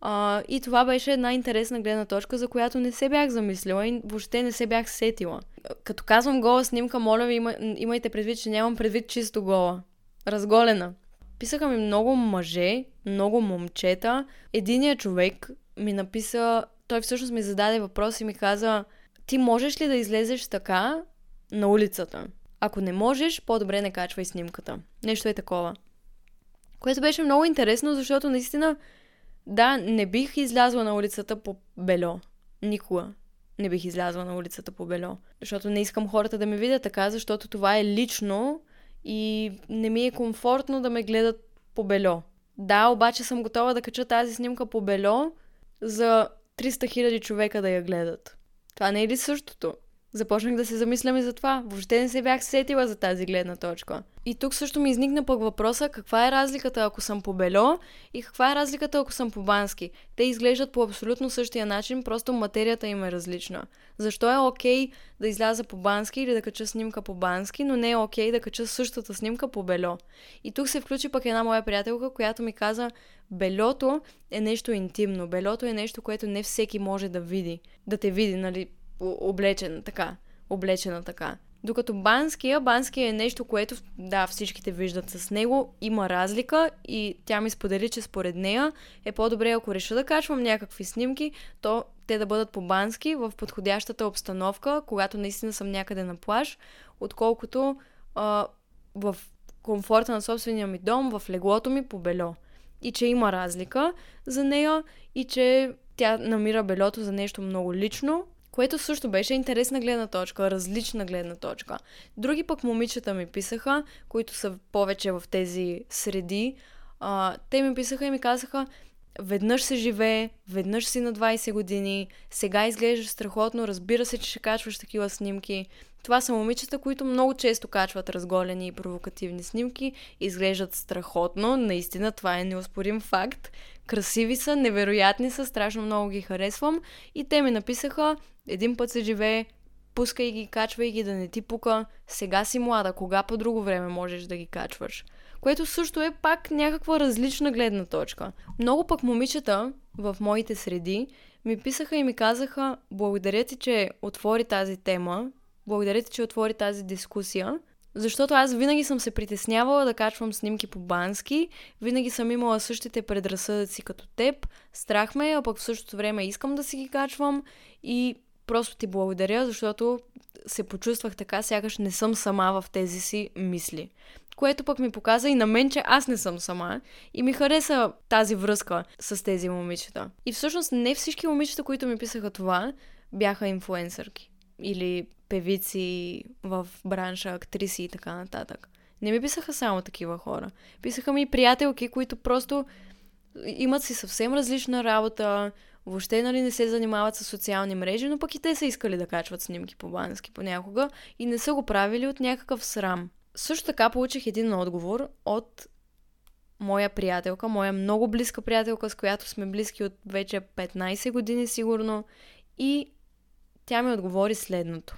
А, и това беше една интересна гледна точка, за която не се бях замислила и въобще не се бях сетила. Като казвам гола снимка, моля ви, има, имайте предвид, че нямам предвид чисто гола. Разголена. Писаха ми много мъже, много момчета. Единият човек ми написа, той всъщност ми зададе въпрос и ми каза, ти можеш ли да излезеш така на улицата? Ако не можеш, по-добре не качвай снимката. Нещо е такова. Което беше много интересно, защото наистина да, не бих излязла на улицата по бело. Никога не бих излязла на улицата по бело. Защото не искам хората да ме видят така, защото това е лично и не ми е комфортно да ме гледат по бело. Да, обаче съм готова да кача тази снимка по бело за 300 000 човека да я гледат. Това не е ли същото? Започнах да се замислям и за това. Въобще не се бях сетила за тази гледна точка. И тук също ми изникна пък въпроса каква е разликата ако съм по бело и каква е разликата ако съм по бански. Те изглеждат по абсолютно същия начин, просто материята им е различна. Защо е окей okay да изляза по бански или да кача снимка по бански, но не е окей okay да кача същата снимка по бело. И тук се включи пък една моя приятелка, която ми каза, белото е нещо интимно, белото е нещо, което не всеки може да види. Да те види, нали, облечен така, облечена така. Докато банския, банския е нещо, което, да, всичките виждат с него, има разлика и тя ми сподели, че според нея е по-добре, ако реша да качвам някакви снимки, то те да бъдат по-бански в подходящата обстановка, когато наистина съм някъде на плаж, отколкото а, в комфорта на собствения ми дом, в леглото ми по бело. И че има разлика за нея и че тя намира белото за нещо много лично което също беше интересна гледна точка, различна гледна точка. Други пък момичета ми писаха, които са повече в тези среди. А, те ми писаха и ми казаха, веднъж се живее, веднъж си на 20 години, сега изглеждаш страхотно, разбира се, че ще качваш такива снимки. Това са момичета, които много често качват разголени и провокативни снимки, изглеждат страхотно, наистина това е неоспорим факт. Красиви са, невероятни са, страшно много ги харесвам и те ми написаха, един път се живее, пускай ги, качвай ги, да не ти пука, сега си млада, кога по друго време можеш да ги качваш. Което също е пак някаква различна гледна точка. Много пък момичета в моите среди ми писаха и ми казаха, благодаря ти, че отвори тази тема, благодаря ти, че отвори тази дискусия, защото аз винаги съм се притеснявала да качвам снимки по бански, винаги съм имала същите предразсъдъци като теб, страх ме, а пък в същото време искам да си ги качвам и просто ти благодаря, защото се почувствах така, сякаш не съм сама в тези си мисли. Което пък ми показа и на мен, че аз не съм сама. И ми хареса тази връзка с тези момичета. И всъщност не всички момичета, които ми писаха това, бяха инфуенсърки. Или певици в бранша, актриси и така нататък. Не ми писаха само такива хора. Писаха ми и приятелки, които просто имат си съвсем различна работа, въобще нали, не се занимават с социални мрежи, но пък и те са искали да качват снимки по бански понякога и не са го правили от някакъв срам. Също така получих един отговор от моя приятелка, моя много близка приятелка, с която сме близки от вече 15 години сигурно и тя ми отговори следното.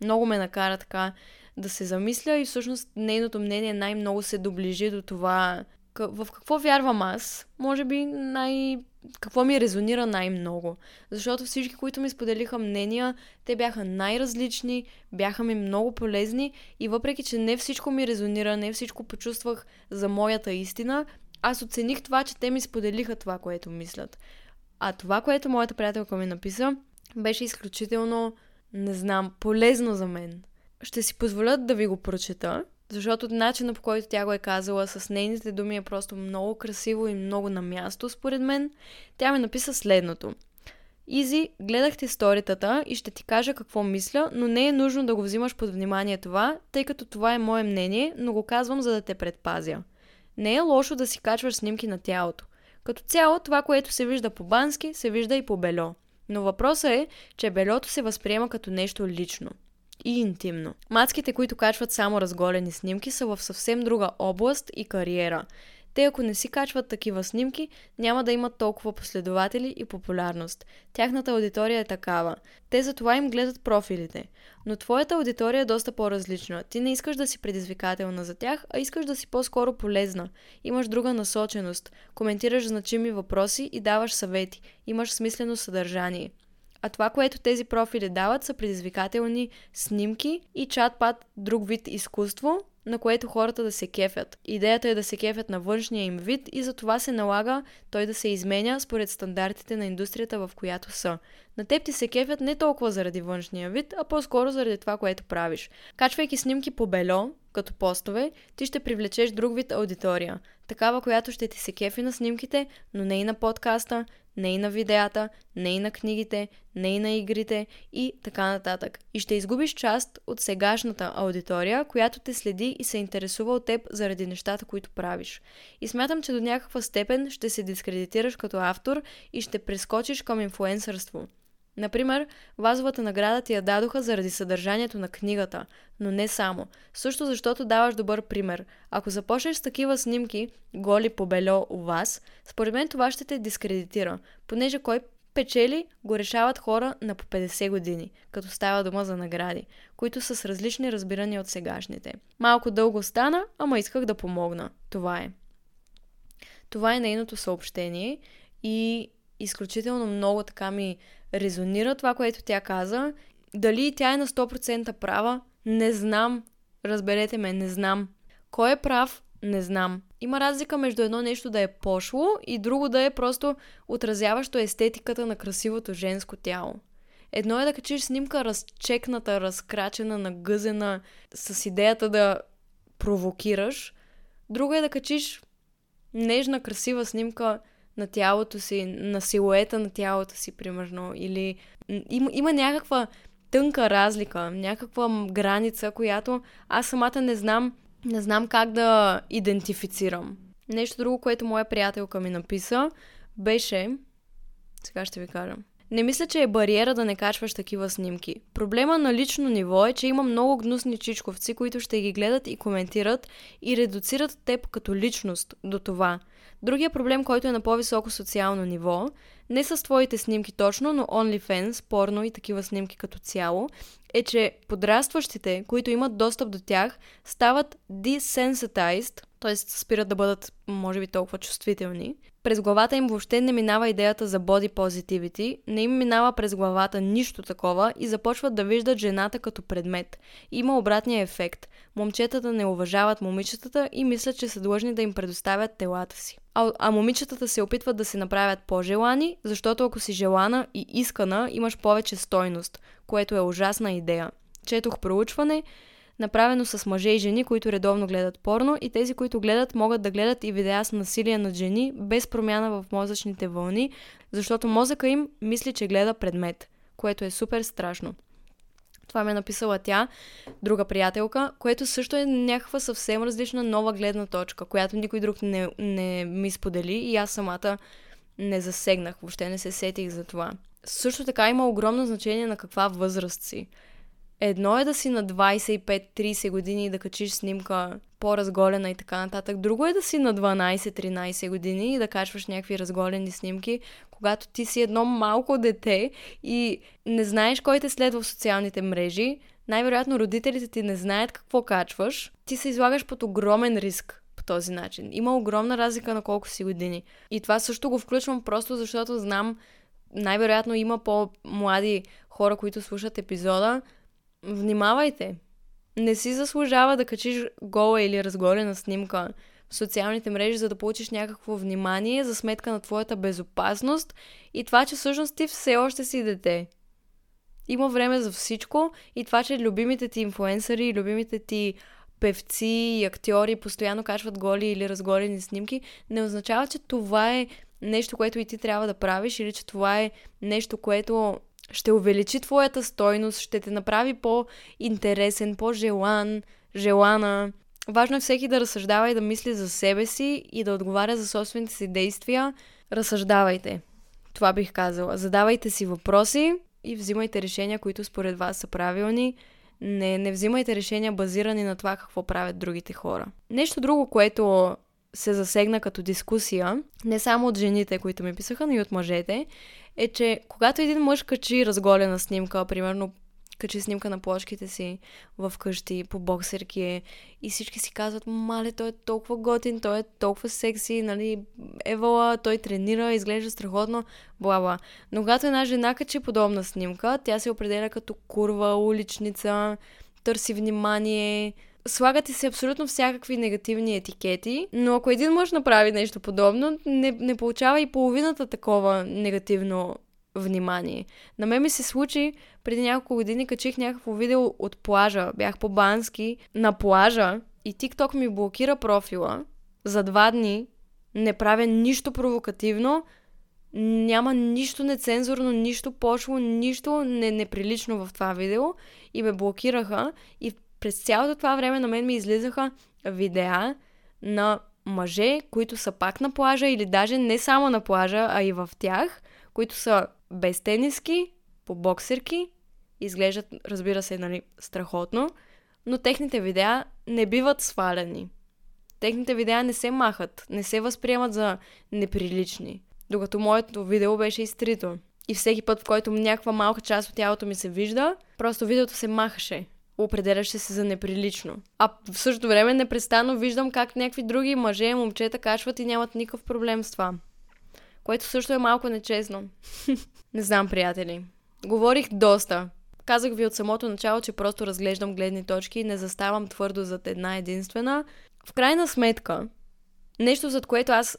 много ме накара така да се замисля и всъщност нейното мнение най-много се доближи до това в какво вярвам аз. Може би най... какво ми резонира най-много. Защото всички, които ми споделиха мнения, те бяха най-различни, бяха ми много полезни и въпреки, че не всичко ми резонира, не всичко почувствах за моята истина, аз оцених това, че те ми споделиха това, което мислят. А това, което моята приятелка ми написа, беше изключително, не знам, полезно за мен. Ще си позволя да ви го прочета, защото начинът по който тя го е казала с нейните думи е просто много красиво и много на място, според мен. Тя ми написа следното. Изи, гледах ти сторитата и ще ти кажа какво мисля, но не е нужно да го взимаш под внимание това, тъй като това е мое мнение, но го казвам за да те предпазя. Не е лошо да си качваш снимки на тялото. Като цяло, това, което се вижда по бански, се вижда и по бельо. Но въпросът е, че бельото се възприема като нещо лично и интимно. Мацките, които качват само разголени снимки, са в съвсем друга област и кариера. Те, ако не си качват такива снимки, няма да имат толкова последователи и популярност. Тяхната аудитория е такава. Те за това им гледат профилите. Но твоята аудитория е доста по-различна. Ти не искаш да си предизвикателна за тях, а искаш да си по-скоро полезна. Имаш друга насоченост. Коментираш значими въпроси и даваш съвети. Имаш смислено съдържание. А това, което тези профили дават, са предизвикателни снимки и чат-пат друг вид изкуство, на което хората да се кефят. Идеята е да се кефят на външния им вид и за това се налага той да се изменя според стандартите на индустрията, в която са. На теб ти се кефят не толкова заради външния вид, а по-скоро заради това, което правиш. Качвайки снимки по бело, като постове, ти ще привлечеш друг вид аудитория. Такава, която ще ти се кефи на снимките, но не и на подкаста, не и на видеята, не и на книгите, не и на игрите и така нататък. И ще изгубиш част от сегашната аудитория, която те следи и се интересува от теб заради нещата, които правиш. И смятам, че до някаква степен ще се дискредитираш като автор и ще прескочиш към инфуенсърство. Например, вазовата награда ти я дадоха заради съдържанието на книгата, но не само. Също защото даваш добър пример. Ако започнеш с такива снимки, голи по бельо у вас, според мен това ще те дискредитира, понеже кой печели го решават хора на по 50 години, като става дума за награди, които са с различни разбирания от сегашните. Малко дълго стана, ама исках да помогна. Това е. Това е нейното съобщение и изключително много така ми резонира това, което тя каза. Дали тя е на 100% права, не знам. Разберете ме, не знам. Кой е прав, не знам. Има разлика между едно нещо да е пошло и друго да е просто отразяващо естетиката на красивото женско тяло. Едно е да качиш снимка разчекната, разкрачена, нагъзена, с идеята да провокираш. Друго е да качиш нежна, красива снимка на тялото си, на силуета на тялото си, примерно. Или има, има някаква тънка разлика, някаква граница, която аз самата не знам, не знам как да идентифицирам. Нещо друго, което моя приятелка ми написа, беше... Сега ще ви кажа. Не мисля, че е бариера да не качваш такива снимки. Проблема на лично ниво е, че има много гнусни чичковци, които ще ги гледат и коментират и редуцират теб като личност до това – Другия проблем, който е на по-високо социално ниво, не с твоите снимки точно, но OnlyFans, порно и такива снимки като цяло, е, че подрастващите, които имат достъп до тях, стават desensitized, т.е. спират да бъдат, може би, толкова чувствителни. През главата им въобще не минава идеята за body positivity, не им минава през главата нищо такова и започват да виждат жената като предмет. Има обратния ефект. Момчетата не уважават момичетата и мислят, че са длъжни да им предоставят телата си. А, а момичетата се опитват да се направят по-желани, защото ако си желана и искана, имаш повече стойност, което е ужасна идея. Четох проучване, направено с мъже и жени, които редовно гледат порно и тези, които гледат, могат да гледат и видеа с насилие над жени без промяна в мозъчните вълни, защото мозъка им мисли, че гледа предмет, което е супер страшно. Това ми е написала тя, друга приятелка, което също е някаква съвсем различна нова гледна точка, която никой друг не, не ми сподели и аз самата не засегнах, въобще не се сетих за това. Също така има огромно значение на каква възраст си. Едно е да си на 25-30 години и да качиш снимка по-разголена и така нататък. Друго е да си на 12-13 години и да качваш някакви разголени снимки, когато ти си едно малко дете и не знаеш кой те следва в социалните мрежи. Най-вероятно родителите ти не знаят какво качваш. Ти се излагаш под огромен риск по този начин. Има огромна разлика на колко си години. И това също го включвам просто защото знам, най-вероятно има по-млади хора, които слушат епизода, внимавайте. Не си заслужава да качиш гола или разголена снимка в социалните мрежи, за да получиш някакво внимание за сметка на твоята безопасност и това, че всъщност ти все още си дете. Има време за всичко и това, че любимите ти инфуенсъри, любимите ти певци и актьори постоянно качват голи или разголени снимки, не означава, че това е нещо, което и ти трябва да правиш или че това е нещо, което ще увеличи твоята стойност, ще те направи по-интересен, по-желан, желана. Важно е всеки да разсъждава и да мисли за себе си и да отговаря за собствените си действия. Разсъждавайте. Това бих казала. Задавайте си въпроси и взимайте решения, които според вас са правилни. Не, не взимайте решения базирани на това какво правят другите хора. Нещо друго, което се засегна като дискусия, не само от жените, които ми писаха, но и от мъжете, е, че когато един мъж качи разголена снимка, примерно качи снимка на плочките си в къщи по боксерки е, и всички си казват, мале, той е толкова готин, той е толкова секси, нали, евала, той тренира, изглежда страхотно, бла бла. Но когато една жена качи подобна снимка, тя се определя като курва, уличница, търси внимание, слагате се абсолютно всякакви негативни етикети, но ако един мъж направи нещо подобно, не, не получава и половината такова негативно внимание. На мен ми се случи преди няколко години, качих някакво видео от плажа. Бях по Бански на плажа и TikTok ми блокира профила за два дни. Не правя нищо провокативно, няма нищо нецензурно, нищо пошло, нищо не, неприлично в това видео и ме блокираха и през цялото това време на мен ми излизаха видеа на мъже, които са пак на плажа или даже не само на плажа, а и в тях, които са без тениски, по боксерки, изглеждат, разбира се, нали, страхотно, но техните видеа не биват свалени. Техните видеа не се махат, не се възприемат за неприлични. Докато моето видео беше изтрито. И всеки път, в който някаква малка част от тялото ми се вижда, просто видеото се махаше определяше се за неприлично. А в същото време непрестанно виждам как някакви други мъже и момчета качват и нямат никакъв проблем с това. Което също е малко нечестно. Не знам, приятели. Говорих доста. Казах ви от самото начало, че просто разглеждам гледни точки и не заставам твърдо зад една единствена. В крайна сметка, нещо зад което аз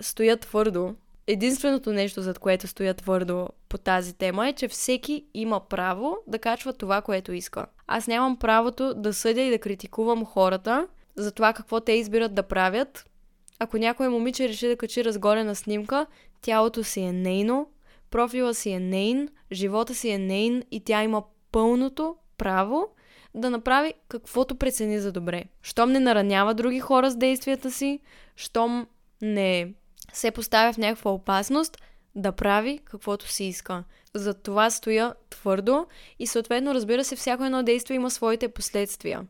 стоя твърдо, единственото нещо, зад което стоя твърдо по тази тема е, че всеки има право да качва това, което иска. Аз нямам правото да съдя и да критикувам хората за това какво те избират да правят. Ако някой момиче реши да качи разголена снимка, тялото си е нейно, профила си е нейн, живота си е нейн и тя има пълното право да направи каквото прецени за добре. Щом не наранява други хора с действията си, щом не се поставя в някаква опасност, да прави каквото си иска. За това стоя твърдо и съответно, разбира се, всяко едно действие има своите последствия.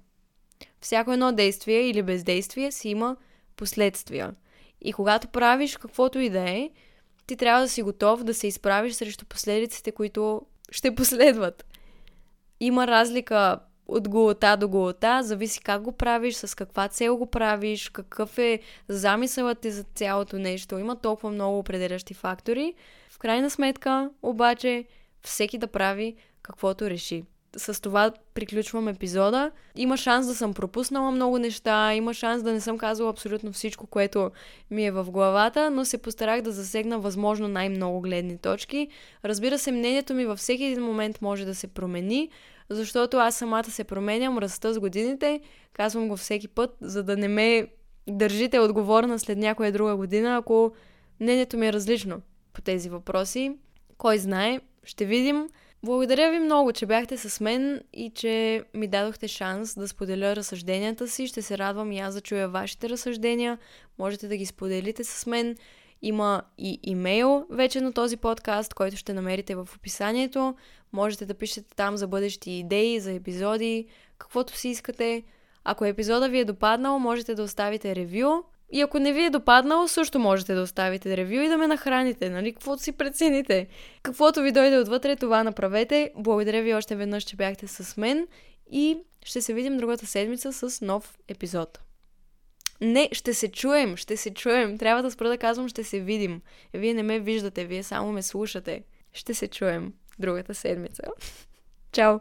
Всяко едно действие или бездействие си има последствия. И когато правиш каквото и да е, ти трябва да си готов да се изправиш срещу последиците, които ще последват. Има разлика от голота до голота, зависи как го правиш, с каква цел го правиш, какъв е замисълът ти за цялото нещо. Има толкова много определящи фактори. В крайна сметка, обаче, всеки да прави каквото реши. С това приключвам епизода. Има шанс да съм пропуснала много неща, има шанс да не съм казала абсолютно всичко, което ми е в главата, но се постарах да засегна възможно най-много гледни точки. Разбира се, мнението ми във всеки един момент може да се промени, защото аз самата се променям, раста с годините, казвам го всеки път, за да не ме държите отговорна след някоя друга година, ако мнението ми е различно по тези въпроси. Кой знае, ще видим. Благодаря ви много, че бяхте с мен и че ми дадохте шанс да споделя разсъжденията си. Ще се радвам и аз да чуя вашите разсъждения. Можете да ги споделите с мен Има и имейл вече на този подкаст, който ще намерите в описанието. Можете да пишете там за бъдещи идеи, за епизоди, каквото си искате. Ако епизода ви е допаднал, можете да оставите ревю. И ако не ви е допаднал, също можете да оставите ревю и да ме нахраните, нали? Каквото си прецените. Каквото ви дойде отвътре, това направете. Благодаря ви още веднъж, че бяхте с мен и ще се видим другата седмица с нов епизод. Не, ще се чуем, ще се чуем. Трябва да спра да казвам, ще се видим. Вие не ме виждате, вие само ме слушате. Ще се чуем другата седмица. Чао!